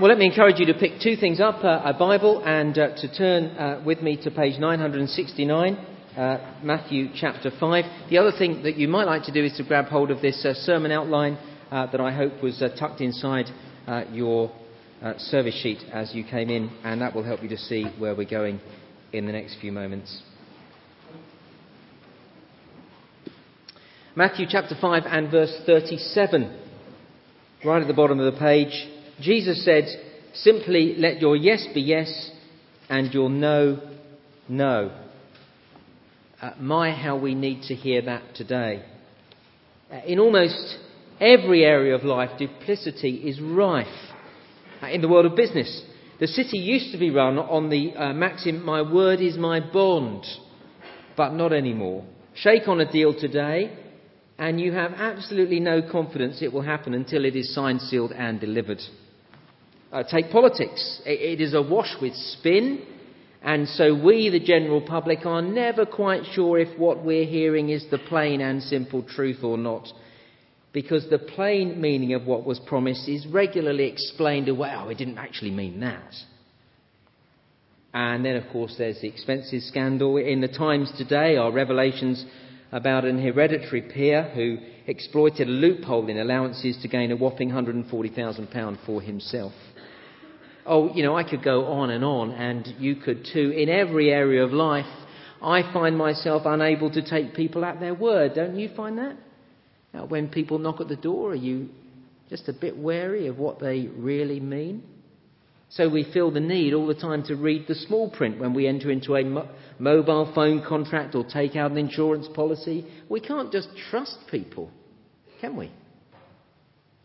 Well, let me encourage you to pick two things up uh, a Bible and uh, to turn uh, with me to page 969, uh, Matthew chapter 5. The other thing that you might like to do is to grab hold of this uh, sermon outline uh, that I hope was tucked inside your service sheet as you came in, and that will help you to see where we're going in the next few moments. Matthew chapter 5 and verse 37, right at the bottom of the page. Jesus said, simply let your yes be yes and your no, no. Uh, my, how we need to hear that today. Uh, in almost every area of life, duplicity is rife. Uh, in the world of business, the city used to be run on the uh, maxim, my word is my bond, but not anymore. Shake on a deal today, and you have absolutely no confidence it will happen until it is signed, sealed, and delivered. Uh, take politics. It, it is awash with spin, and so we, the general public, are never quite sure if what we're hearing is the plain and simple truth or not. Because the plain meaning of what was promised is regularly explained away. Oh, it didn't actually mean that. And then, of course, there's the expenses scandal. In the Times today are revelations about an hereditary peer who exploited a loophole in allowances to gain a whopping £140,000 for himself. Oh, you know, I could go on and on, and you could too. In every area of life, I find myself unable to take people at their word. Don't you find that? When people knock at the door, are you just a bit wary of what they really mean? So we feel the need all the time to read the small print when we enter into a mo- mobile phone contract or take out an insurance policy. We can't just trust people, can we?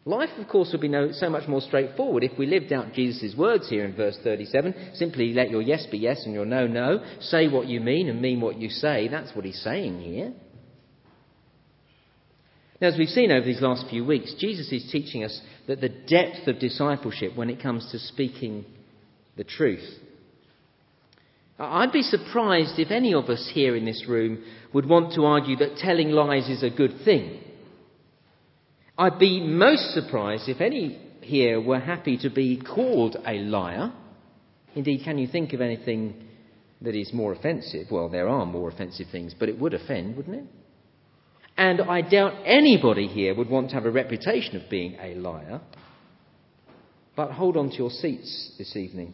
Life, of course, would be no, so much more straightforward if we lived out Jesus' words here in verse 37. Simply let your yes be yes and your no, no. Say what you mean and mean what you say. That's what he's saying here. Now, as we've seen over these last few weeks, Jesus is teaching us that the depth of discipleship when it comes to speaking the truth. I'd be surprised if any of us here in this room would want to argue that telling lies is a good thing. I'd be most surprised if any here were happy to be called a liar. Indeed, can you think of anything that is more offensive? Well, there are more offensive things, but it would offend, wouldn't it? And I doubt anybody here would want to have a reputation of being a liar. But hold on to your seats this evening.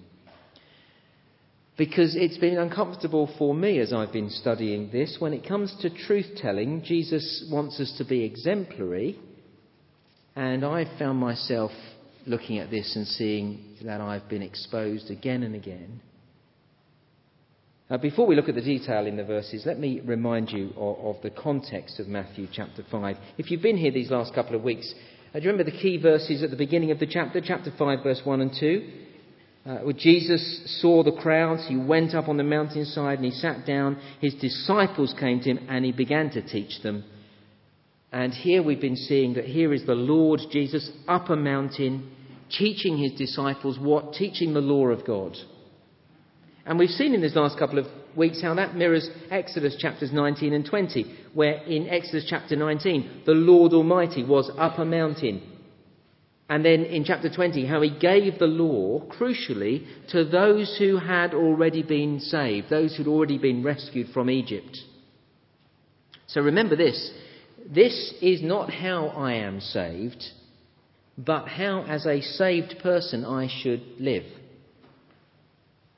Because it's been uncomfortable for me as I've been studying this. When it comes to truth telling, Jesus wants us to be exemplary and I found myself looking at this and seeing that I've been exposed again and again. Now, before we look at the detail in the verses, let me remind you of, of the context of Matthew chapter 5. If you've been here these last couple of weeks, uh, do you remember the key verses at the beginning of the chapter, chapter 5, verse 1 and 2? Uh, where Jesus saw the crowds, he went up on the mountainside and he sat down. His disciples came to him and he began to teach them. And here we've been seeing that here is the Lord Jesus up a mountain teaching his disciples what? Teaching the law of God. And we've seen in these last couple of weeks how that mirrors Exodus chapters 19 and 20, where in Exodus chapter 19, the Lord Almighty was up a mountain. And then in chapter 20, how he gave the law, crucially, to those who had already been saved, those who'd already been rescued from Egypt. So remember this this is not how I am saved, but how, as a saved person, I should live.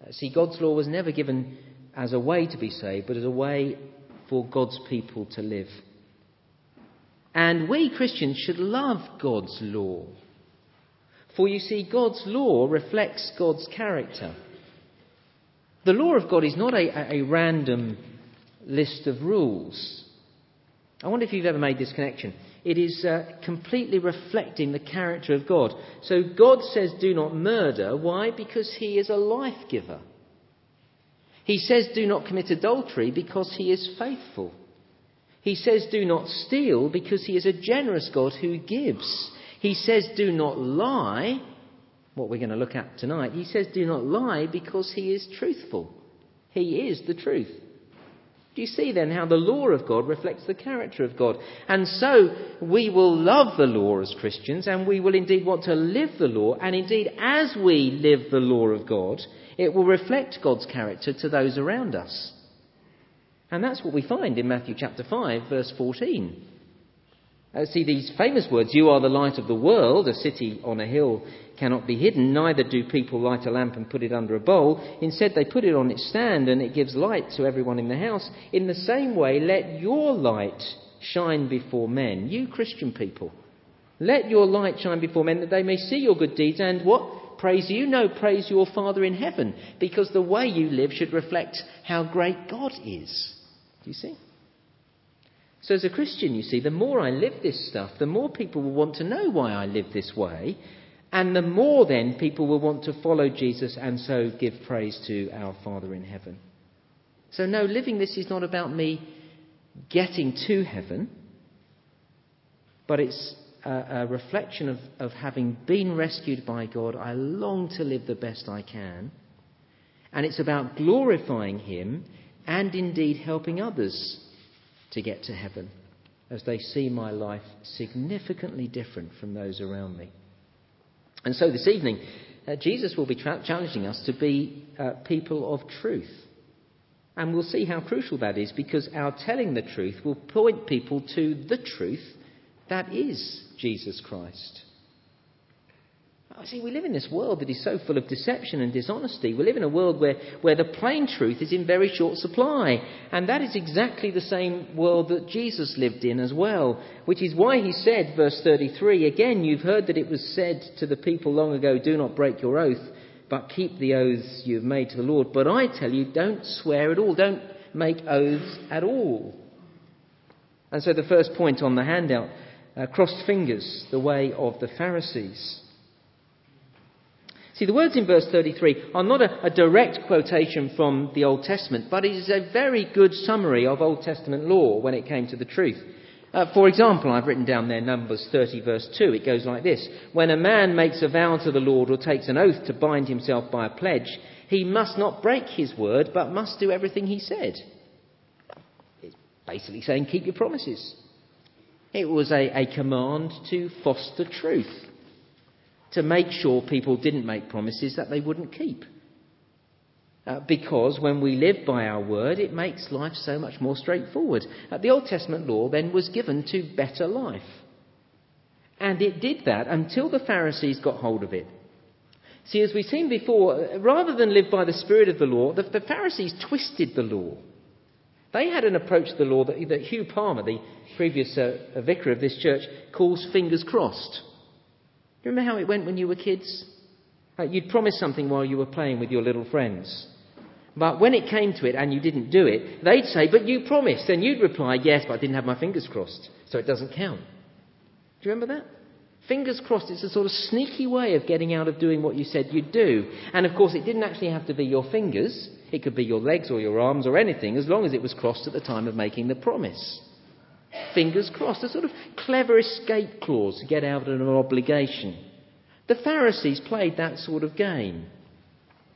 Uh, see, God's law was never given as a way to be saved, but as a way for God's people to live. And we Christians should love God's law. For you see, God's law reflects God's character. The law of God is not a, a random list of rules. I wonder if you've ever made this connection. It is uh, completely reflecting the character of God. So God says, do not murder. Why? Because He is a life giver. He says, do not commit adultery because He is faithful. He says, do not steal because He is a generous God who gives. He says, do not lie. What we're going to look at tonight. He says, do not lie because He is truthful. He is the truth. Do you see then how the law of God reflects the character of God? And so we will love the law as Christians and we will indeed want to live the law. And indeed, as we live the law of God, it will reflect God's character to those around us. And that's what we find in Matthew chapter 5, verse 14. Uh, see these famous words You are the light of the world, a city on a hill cannot be hidden, neither do people light a lamp and put it under a bowl. Instead, they put it on its stand and it gives light to everyone in the house. In the same way, let your light shine before men, you Christian people. Let your light shine before men that they may see your good deeds and what? Praise you? No, praise your Father in heaven, because the way you live should reflect how great God is. Do you see? So, as a Christian, you see, the more I live this stuff, the more people will want to know why I live this way, and the more then people will want to follow Jesus and so give praise to our Father in heaven. So, no, living this is not about me getting to heaven, but it's a, a reflection of, of having been rescued by God. I long to live the best I can. And it's about glorifying Him and indeed helping others to get to heaven as they see my life significantly different from those around me. And so this evening, uh, Jesus will be tra- challenging us to be uh, people of truth. And we'll see how crucial that is because our telling the truth will point people to the truth that is Jesus Christ. See, we live in this world that is so full of deception and dishonesty. We live in a world where, where the plain truth is in very short supply. And that is exactly the same world that Jesus lived in as well. Which is why he said, verse 33, again, you've heard that it was said to the people long ago, do not break your oath, but keep the oaths you have made to the Lord. But I tell you, don't swear at all. Don't make oaths at all. And so the first point on the handout, uh, crossed fingers, the way of the Pharisees. See, the words in verse 33 are not a, a, direct quotation from the Old Testament, but it is a very good summary of Old Testament law when it came to the truth. Uh, for example, I've written down there Numbers 30, verse 2. It goes like this When a man makes a vow to the Lord or takes an oath to bind himself by a pledge, he must not break his word, but must do everything he said. It's basically saying, keep your promises. It was a, a command to foster truth to make sure people didn't make promises that they wouldn't keep. Uh, because when we live by our word, it makes life so much more straightforward. Uh, the Old Testament law then was given to better life. And it did that until the Pharisees got hold of it. See, as we've seen before, uh, rather than live by the spirit of the law, the, the Pharisees twisted the law. They had an approach to the law that, that Hugh Palmer, the previous uh, vicar of this church, calls fingers crossed. Do you remember how it went when you were kids? Uh, you'd promise something while you were playing with your little friends. But when it came to it and you didn't do it, they'd say, But you promised. And you'd reply, Yes, but I didn't have my fingers crossed, so it doesn't count. Do you remember that? Fingers crossed, it's a sort of sneaky way of getting out of doing what you said you'd do. And of course, it didn't actually have to be your fingers, it could be your legs or your arms or anything, as long as it was crossed at the time of making the promise. Fingers crossed, a sort of clever escape clause to get out of an obligation. The Pharisees played that sort of game.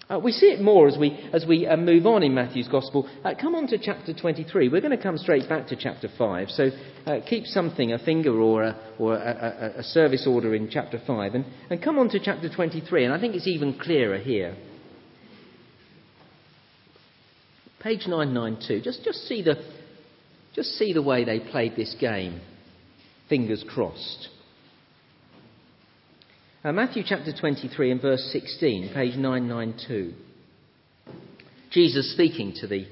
Uh, we see it more as we, as we uh, move on in Matthew's Gospel. Uh, come on to chapter 23. We're going to come straight back to chapter 5. So uh, keep something, a finger or, a, or a, a, a, service order in chapter 5. And, and come on to chapter 23. And I think it's even clearer here. Page 992. Just, just see the, just see the way they played this game. Fingers crossed. Uh, Matthew chapter 23 and verse 16, page 992. Jesus speaking to the,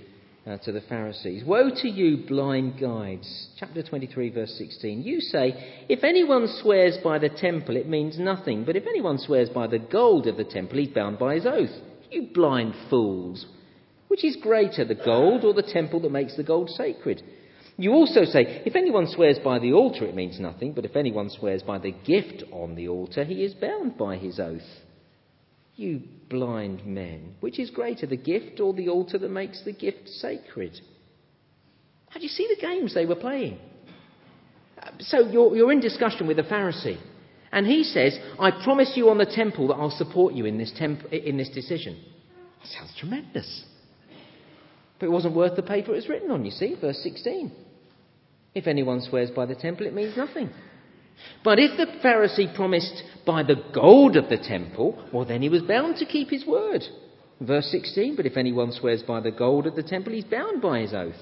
uh, to the Pharisees. Woe to you, blind guides. Chapter 23, verse 16. You say, If anyone swears by the temple, it means nothing. But if anyone swears by the gold of the temple, he's bound by his oath. You blind fools. Which is greater, the gold or the temple that makes the gold sacred? You also say, if anyone swears by the altar, it means nothing, but if anyone swears by the gift on the altar, he is bound by his oath. You blind men, which is greater, the gift or the altar that makes the gift sacred? How do you see the games they were playing? Uh, so you're, you're in discussion with a Pharisee, and he says, I promise you on the temple that I'll support you in this, temp- in this decision. That sounds tremendous. But it wasn't worth the paper it was written on, you see, verse 16. If anyone swears by the temple, it means nothing. But if the Pharisee promised by the gold of the temple, well, then he was bound to keep his word. Verse 16, but if anyone swears by the gold of the temple, he's bound by his oath.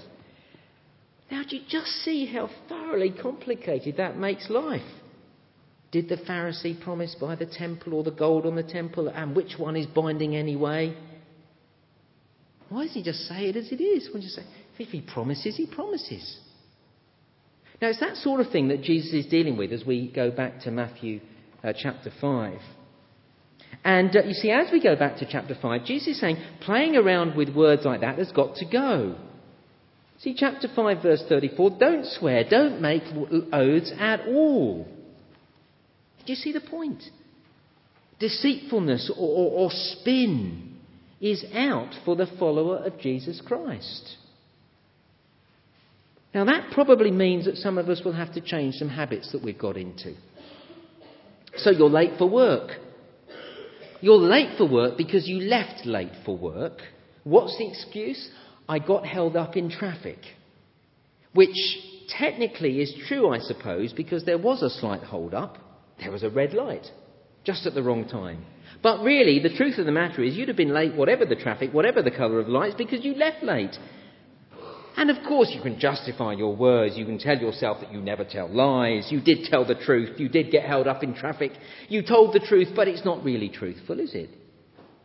Now, do you just see how thoroughly complicated that makes life? Did the Pharisee promise by the temple or the gold on the temple, and which one is binding anyway? Why does he just say it as it is? When you say, if he promises, he promises. Now, it's that sort of thing that Jesus is dealing with as we go back to Matthew uh, chapter 5. And uh, you see, as we go back to chapter 5, Jesus is saying playing around with words like that has got to go. See, chapter 5, verse 34 don't swear, don't make oaths at all. Do you see the point? Deceitfulness or, or, or spin is out for the follower of Jesus Christ. Now, that probably means that some of us will have to change some habits that we've got into. So, you're late for work. You're late for work because you left late for work. What's the excuse? I got held up in traffic. Which technically is true, I suppose, because there was a slight hold up. There was a red light, just at the wrong time. But really, the truth of the matter is, you'd have been late, whatever the traffic, whatever the colour of lights, because you left late. And of course, you can justify your words. You can tell yourself that you never tell lies. You did tell the truth. You did get held up in traffic. You told the truth, but it's not really truthful, is it?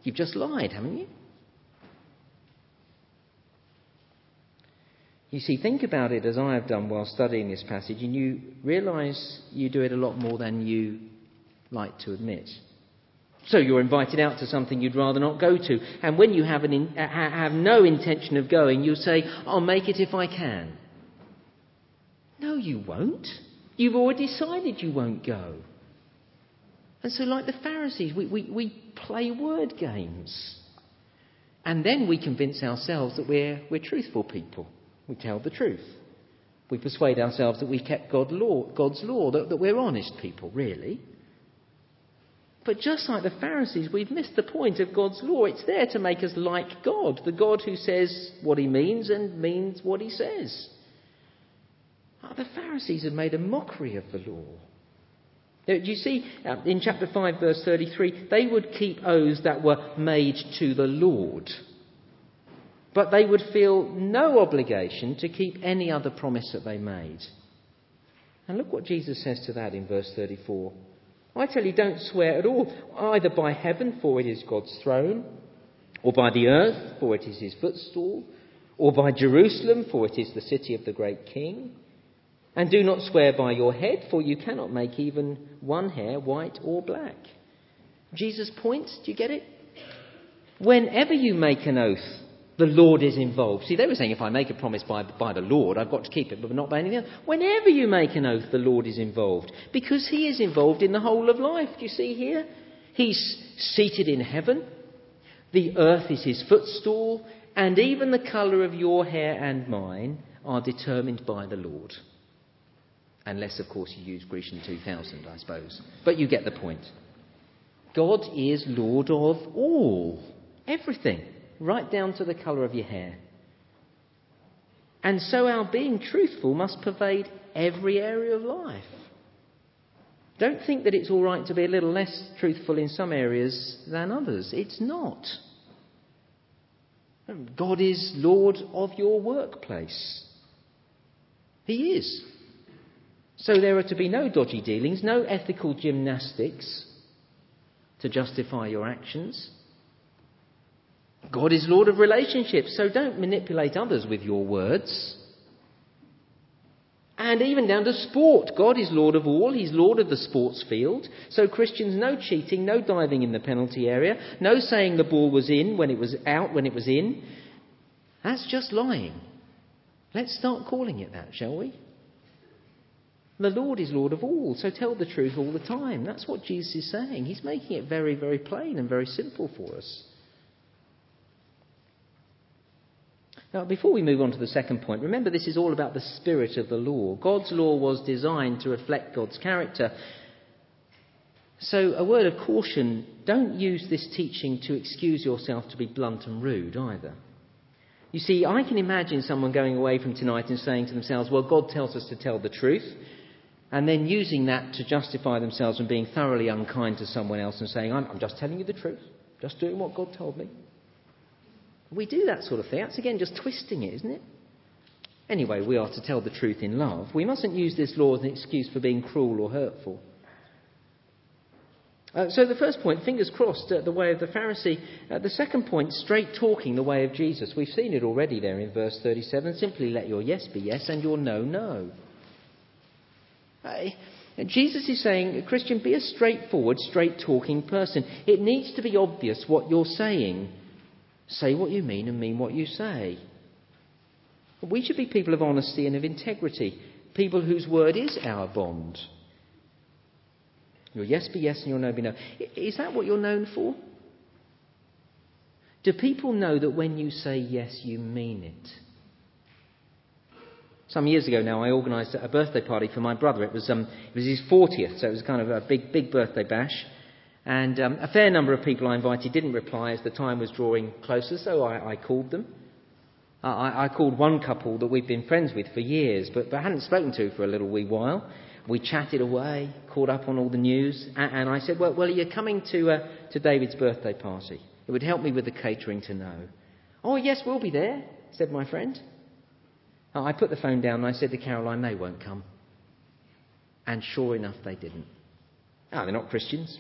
You've just lied, haven't you? You see, think about it as I have done while studying this passage, and you realize you do it a lot more than you like to admit. So you're invited out to something you'd rather not go to. And when you have, in, uh, have no intention of going, you say, I'll make it if I can. No, you won't. You've already decided you won't go. And so, like the Pharisees, we, we, we play word games. And then we convince ourselves that we're, we're truthful people. We tell the truth. We persuade ourselves that we've kept God law, God's law, that, that we're honest people, really. But just like the Pharisees, we've missed the point of God's law. It's there to make us like God, the God who says what he means and means what he says. Oh, the Pharisees have made a mockery of the law. Do you see, uh, in chapter 5, verse 33, they would keep oaths that were made to the Lord. But they would feel no obligation to keep any other promise that they made. And look what Jesus says to that in verse 34. I tell you, don't swear at all, either by heaven, for it is God's throne, or by the earth, for it is his footstool, or by Jerusalem, for it is the city of the great king. And do not swear by your head, for you cannot make even one hair white or black. Jesus' points, do you get it? Whenever you make an oath, the Lord is involved. See, they were saying if I make a promise by, by the Lord, I've got to keep it, but not by anything else. Whenever you make an oath, the Lord is involved. Because He is involved in the whole of life. Do you see here? He's seated in heaven. The earth is His footstool. And even the colour of your hair and mine are determined by the Lord. Unless, of course, you use Grecian 2000, I suppose. But you get the point. God is Lord of all. Everything right down to the colour of your hair. And so our being truthful must pervade every area of life. Don't think that it's all right to be a little less truthful in some areas than others. It's not. God is Lord of your workplace. He is. So there are to be no dodgy dealings, no ethical gymnastics to justify your actions. God is Lord of relationships, so don't manipulate others with your words. And even down to sport. God is Lord of all. He's Lord of the sports field. So, Christians, no cheating, no diving in the penalty area, no saying the ball was in when it was out when it was in. That's just lying. Let's start calling it that, shall we? The Lord is Lord of all, so tell the truth all the time. That's what Jesus is saying. He's making it very, very plain and very simple for us. Now, before we move on to the second point, remember this is all about the spirit of the law. God's law was designed to reflect God's character. So, a word of caution don't use this teaching to excuse yourself to be blunt and rude either. You see, I can imagine someone going away from tonight and saying to themselves, Well, God tells us to tell the truth, and then using that to justify themselves and being thoroughly unkind to someone else and saying, I'm, I'm just telling you the truth, just doing what God told me. We do that sort of thing. That's again just twisting it, isn't it? Anyway, we are to tell the truth in love. We mustn't use this law as an excuse for being cruel or hurtful. Uh, so the first point, fingers crossed, uh, the way of the Pharisee. Uh, the second point, straight talking, the way of Jesus. We've seen it already there in verse 37. Simply let your yes be yes and your no, no. Jesus is saying, Christian, be a straightforward, straight talking person. It needs to be obvious what you're saying. Say what you mean and mean what you say. We should be people of honesty and of integrity, people whose word is our bond. Your yes be yes and your no be no. Is that what you're known for? Do people know that when you say yes, you mean it? Some years ago now, I organised a birthday party for my brother. It was, um, it was his 40th, so it was kind of a big, big birthday bash. And um, a fair number of people I invited didn't reply as the time was drawing closer, so I, I called them. I, I, called one couple that we've been friends with for years, but, but hadn't spoken to for a little wee while. We chatted away, caught up on all the news, and, and I said, well, well, are you coming to, uh, to David's birthday party? It would help me with the catering to know. Oh, yes, we'll be there, said my friend. I put the phone down and I said to Caroline, they won't come. And sure enough, they didn't. Oh, they're not Christians.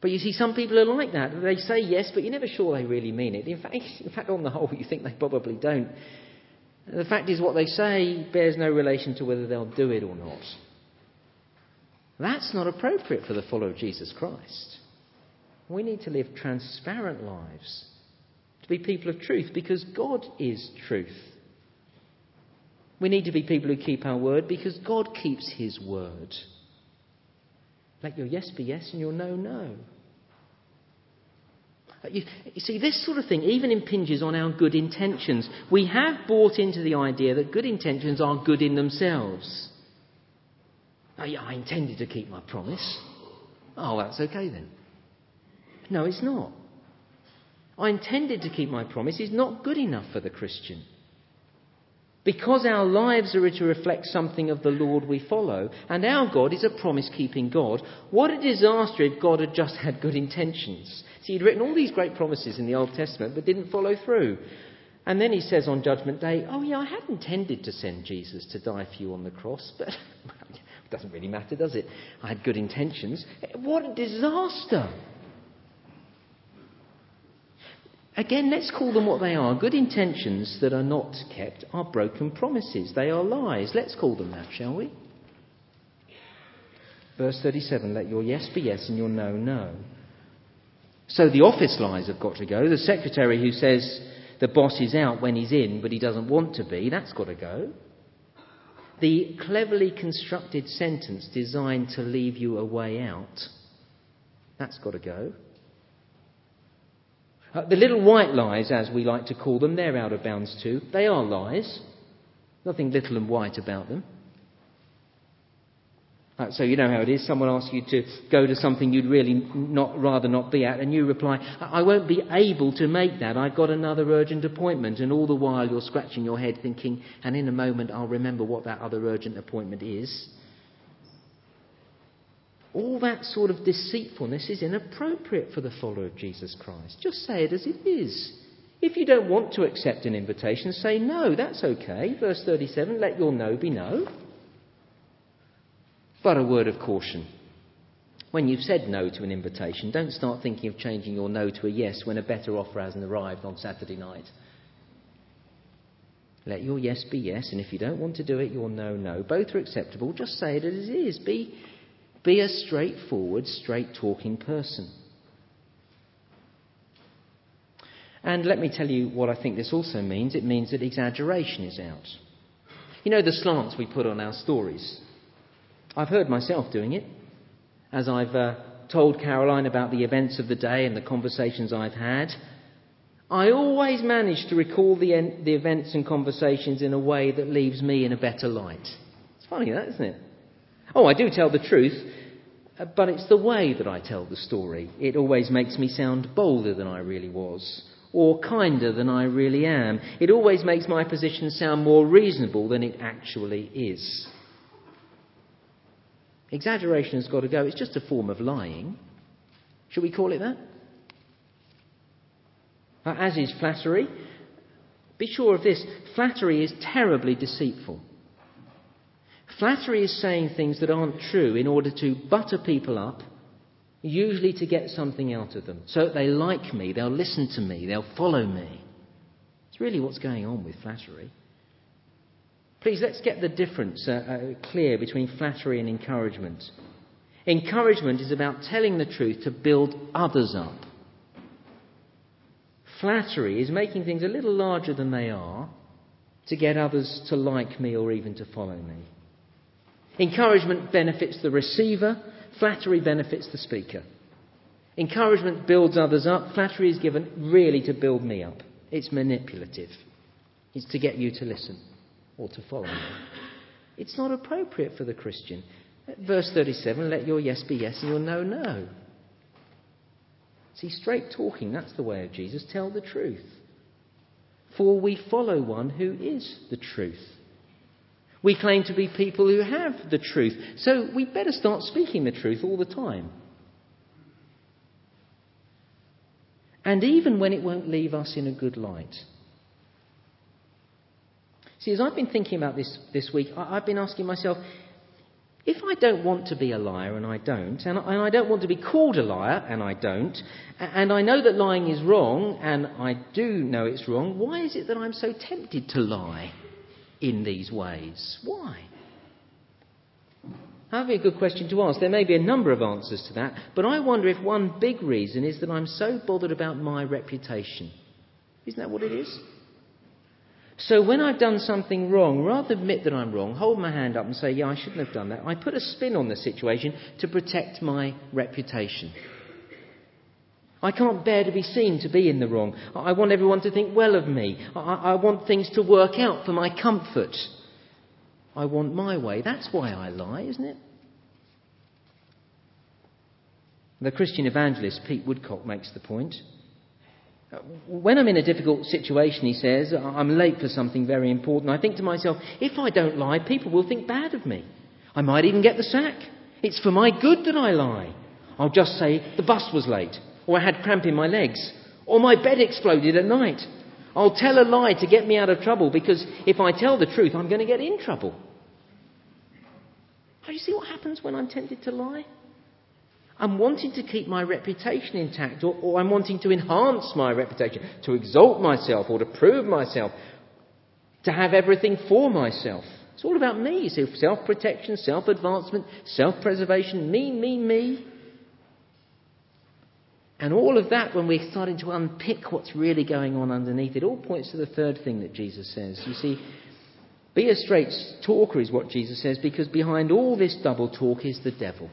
But you see, some people are like that. They say yes, but you're never sure they really mean it. In fact, in fact, on the whole, you think they probably don't. The fact is, what they say bears no relation to whether they'll do it or not. That's not appropriate for the follower of Jesus Christ. We need to live transparent lives, to be people of truth, because God is truth. We need to be people who keep our word because God keeps his word. Let your yes be yes and your no, no. Uh, you, you, see, this sort of thing even impinges on our good intentions. We have bought into the idea that good intentions are good in themselves. Oh, yeah, I intended to keep my promise. Oh, that's okay then. No, it's not. I intended to keep my promise is not good enough for the Christian. Because our lives are to reflect something of the Lord we follow, and our God is a promise keeping God, what a disaster if God had just had good intentions. See, he'd written all these great promises in the Old Testament but didn't follow through. And then he says on Judgment Day, Oh, yeah, I had intended to send Jesus to die for you on the cross, but it doesn't really matter, does it? I had good intentions. What a disaster! Again, let's call them what they are. Good intentions that are not kept are broken promises. They are lies. Let's call them that, shall we? Verse 37 let your yes be yes and your no, no. So the office lies have got to go. The secretary who says the boss is out when he's in, but he doesn't want to be, that's got to go. The cleverly constructed sentence designed to leave you a way out, that's got to go. Uh, the little white lies, as we like to call them, they're out of bounds too. They are lies. Nothing little and white about them. Uh, so you know how it is. Someone asks you to go to something you'd really not, rather not be at, and you reply, I won't be able to make that. I've got another urgent appointment. And all the while you're scratching your head thinking, and in a moment I'll remember what that other urgent appointment is. All that sort of deceitfulness is inappropriate for the follower of Jesus Christ. Just say it as it is. If you don't want to accept an invitation, say no, that's okay. Verse 37 let your no be no. But a word of caution. When you've said no to an invitation, don't start thinking of changing your no to a yes when a better offer hasn't arrived on Saturday night. Let your yes be yes, and if you don't want to do it, your no, no. Both are acceptable. Just say it as it is. Be be a straightforward, straight talking person. And let me tell you what I think this also means. It means that exaggeration is out. You know the slants we put on our stories? I've heard myself doing it. As I've uh, told Caroline about the events of the day and the conversations I've had, I always manage to recall the, en- the events and conversations in a way that leaves me in a better light. It's funny, that, isn't it? Oh, I do tell the truth, uh, but it's the way that I tell the story. It always makes me sound bolder than I really was, or kinder than I really am. It always makes my position sound more reasonable than it actually is. Exaggeration has got to go. It's just a form of lying. Should we call it that? Uh, as is flattery. Be sure of this flattery is terribly deceitful. Flattery is saying things that aren't true in order to butter people up, usually to get something out of them. So they like me, they'll listen to me, they'll follow me. It's really what's going on with flattery. Please, let's get the difference uh, uh, clear between flattery and encouragement. Encouragement is about telling the truth to build others up. Flattery is making things a little larger than they are to get others to like me or even to follow me. Encouragement benefits the receiver, flattery benefits the speaker. Encouragement builds others up, flattery is given really to build me up. It's manipulative, it's to get you to listen or to follow me. It's not appropriate for the Christian. Verse 37 let your yes be yes and your no, no. See, straight talking, that's the way of Jesus. Tell the truth. For we follow one who is the truth. We claim to be people who have the truth. So we better start speaking the truth all the time. And even when it won't leave us in a good light. See, as I've been thinking about this this week, I've been asking myself if I don't want to be a liar and I don't, and I don't want to be called a liar and I don't, and I know that lying is wrong and I do know it's wrong, why is it that I'm so tempted to lie in these ways? Why? That would be a good question to ask. There may be a number of answers to that, but I wonder if one big reason is that I'm so bothered about my reputation. Isn't that what it is? So when I've done something wrong, rather than admit that I'm wrong, hold my hand up and say, yeah, I shouldn't have done that, I put a spin on the situation to protect my reputation. I can't bear to be seen to be in the wrong. I want everyone to think well of me. I, I want things to work out for my comfort. I want my way. That's why I lie, isn't it? The Christian evangelist Pete Woodcock makes the point. Uh, when I'm in a difficult situation, he says, I'm late for something very important, I think to myself, if I don't lie, people will think bad of me. I might even get the sack. It's for my good that I lie. I'll just say the bus was late, or I had cramp in my legs, or my bed exploded at night. I'll tell a lie to get me out of trouble because if I tell the truth, I'm going to get in trouble. Do you see what happens when I'm tempted to lie? I'm wanting to keep my reputation intact, or, or, I'm wanting to enhance my reputation, to exalt myself, or to prove myself, to have everything for myself. It's all about me. Self protection, self advancement, self preservation, me, me, me. And all of that, when we're starting to unpick what's really going on underneath, it all points to the third thing that Jesus says. You see, be a straight talker, is what Jesus says, because behind all this double talk is the devil.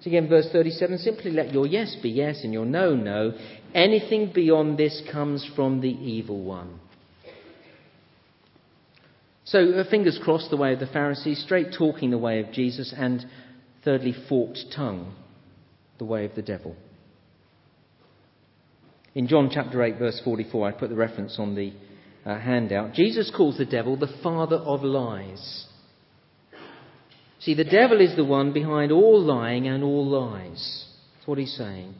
So again, verse 37 simply let your yes be yes and your no, no. Anything beyond this comes from the evil one. So, uh, fingers crossed the way of the Pharisees, straight talking the way of Jesus, and thirdly, forked tongue, the way of the devil. In John chapter 8, verse 44, I put the reference on the uh, handout. Jesus calls the devil the father of lies. See, the devil is the one behind all lying and all lies. That's what he's saying.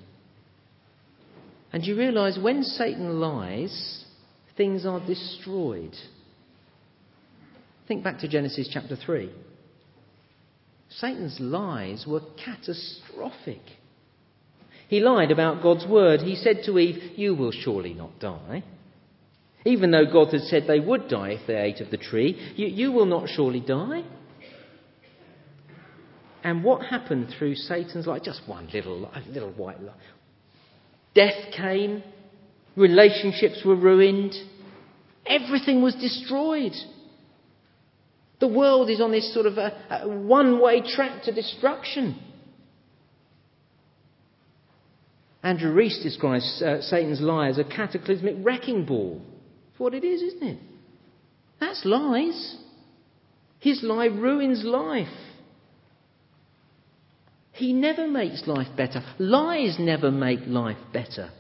And you realize when Satan lies, things are destroyed. Think back to Genesis chapter 3. Satan's lies were catastrophic. He lied about God's word. He said to Eve, You will surely not die. Even though God had said they would die if they ate of the tree, you, you will not surely die. And what happened through Satan's life? Just one little, little white lie. Death came, relationships were ruined, everything was destroyed. The world is on this sort of a, a one way track to destruction. Andrew Rees describes uh, Satan's lie as a cataclysmic wrecking ball. That's what it is, isn't it? That's lies. His lie ruins life. He never makes life better. Lies never make life better.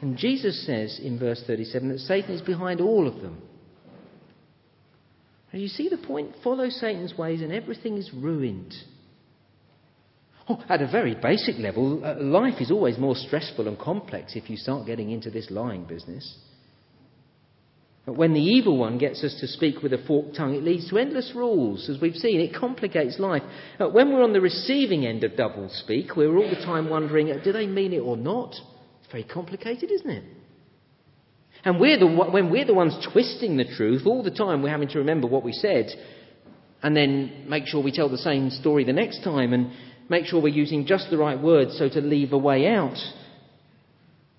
And Jesus says in verse 37 that Satan is behind all of them. And you see the point? Follow Satan's ways and everything is ruined. Oh, at a very basic level, uh, life is always more stressful and complex if you start getting into this lying business. But when the evil one gets us to speak with a forked tongue, it leads to endless rules, as we've seen. It complicates life. Uh, when we're on the receiving end of double speak, we're all the time wondering, uh, do they mean it or not? It's very complicated, isn't it? And we're the, when we're the ones twisting the truth, all the time we're having to remember what we said and then make sure we tell the same story the next time and make sure we're using just the right words so to leave a way out.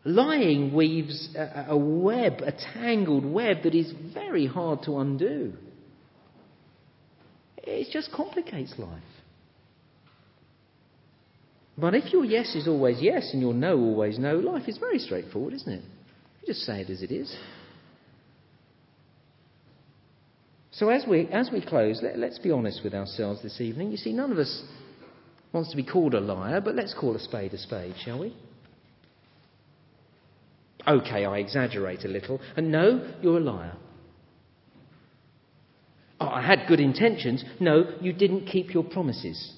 Lying weaves a, web, a tangled web that is very hard to undo. It just complicates life. But if your yes is always yes and your no always no, life is very straightforward, isn't it? You just say it as it is. So as we, as we close, let, let's be honest with ourselves this evening. You see, none of us wants to be called a liar, but let's call a spade a spade, shall we? Okay, I exaggerate a little. And no, you're a liar. Oh, I had good intentions. No, you didn't keep your promises.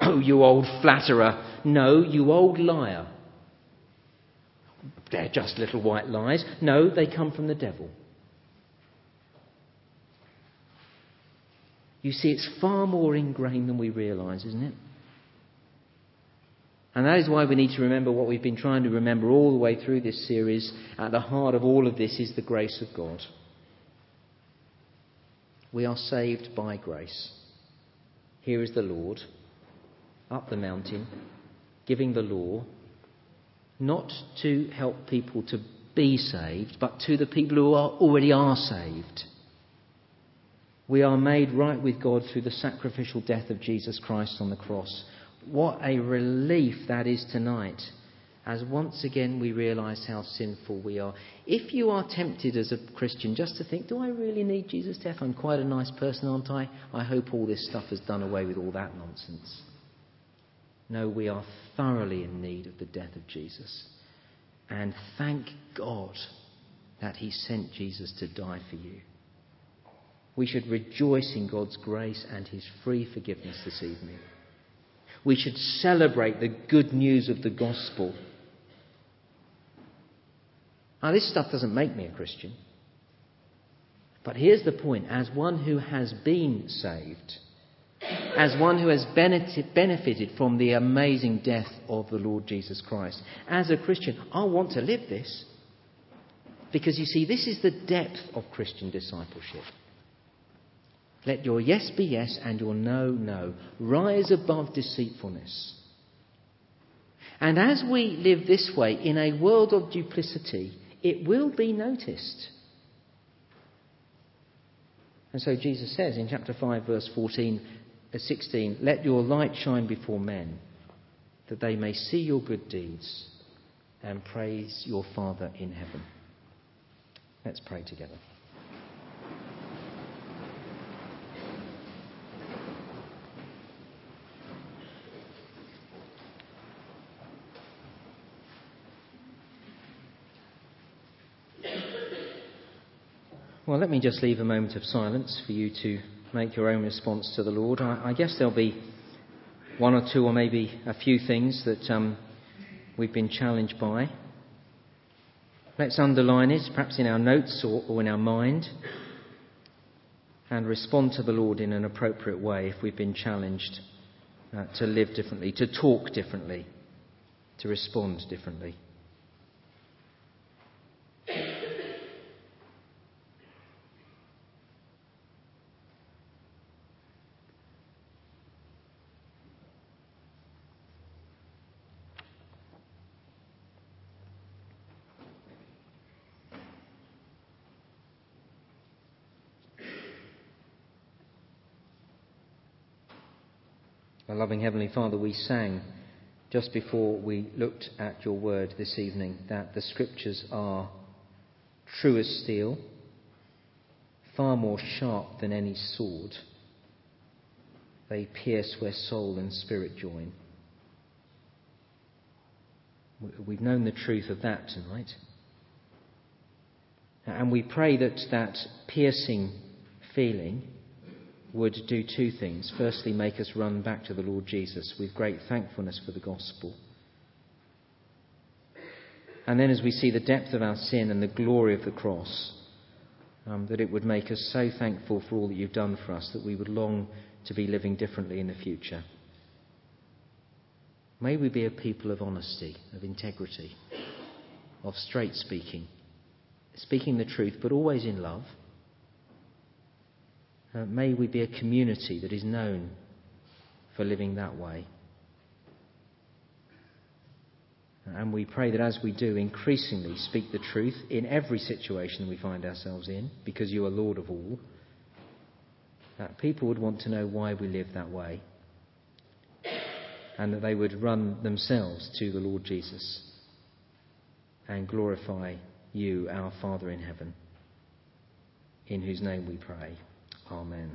Oh, you old flatterer. No, you old liar. They're just little white lies. No, they come from the devil. You see, it's far more ingrained than we realise, isn't it? And that is why we need to remember what we've been trying to remember all the way through this series. At the heart of all of this is the grace of God. We are saved by grace. Here is the Lord, up the mountain, giving the law, not to help people to be saved, but to the people who are, already are saved. We are made right with God through the sacrificial death of Jesus Christ on the cross. What a relief that is tonight, as once again we realize how sinful we are. If you are tempted as a Christian just to think, do I really need Jesus' death? I'm quite a nice person, aren't I? I hope all this stuff has done away with all that nonsense. No, we are thoroughly in need of the death of Jesus. And thank God that He sent Jesus to die for you. We should rejoice in God's grace and His free forgiveness this evening. We should celebrate the good news of the gospel. Now, this stuff doesn't make me a Christian. But here's the point as one who has been saved, as one who has benefited from the amazing death of the Lord Jesus Christ, as a Christian, I want to live this. Because you see, this is the depth of Christian discipleship. Let your yes be yes and your no, no. Rise above deceitfulness. And as we live this way in a world of duplicity, it will be noticed. And so Jesus says in chapter 5, verse 14, uh, 16, Let your light shine before men, that they may see your good deeds and praise your Father in heaven. Let's pray together. Well, let me just leave a moment of silence for you to make your own response to the Lord. I, I guess there'll be one or two, or maybe a few things that um, we've been challenged by. Let's underline it, perhaps in our notes or, or in our mind, and respond to the Lord in an appropriate way if we've been challenged uh, to live differently, to talk differently, to respond differently. Our loving Heavenly Father, we sang just before we looked at your word this evening that the scriptures are true as steel, far more sharp than any sword. They pierce where soul and spirit join. We've known the truth of that tonight. And we pray that that piercing feeling would do two things. Firstly, make us run back to the Lord Jesus with great thankfulness for the gospel. And then, as we see the depth of our sin and the glory of the cross, um, that it would make us so thankful for all that you've done for us that we would long to be living differently in the future. May we be a people of honesty, of integrity, of straight speaking, speaking the truth, but always in love. Uh, may we be a community that is known for living that way. And we pray that as we do, increasingly speak the truth in every situation we find ourselves in, because you are Lord of all, that people would want to know why we live that way and that they would run themselves to the Lord Jesus and glorify you, our Father in heaven, in whose name we pray. Amen.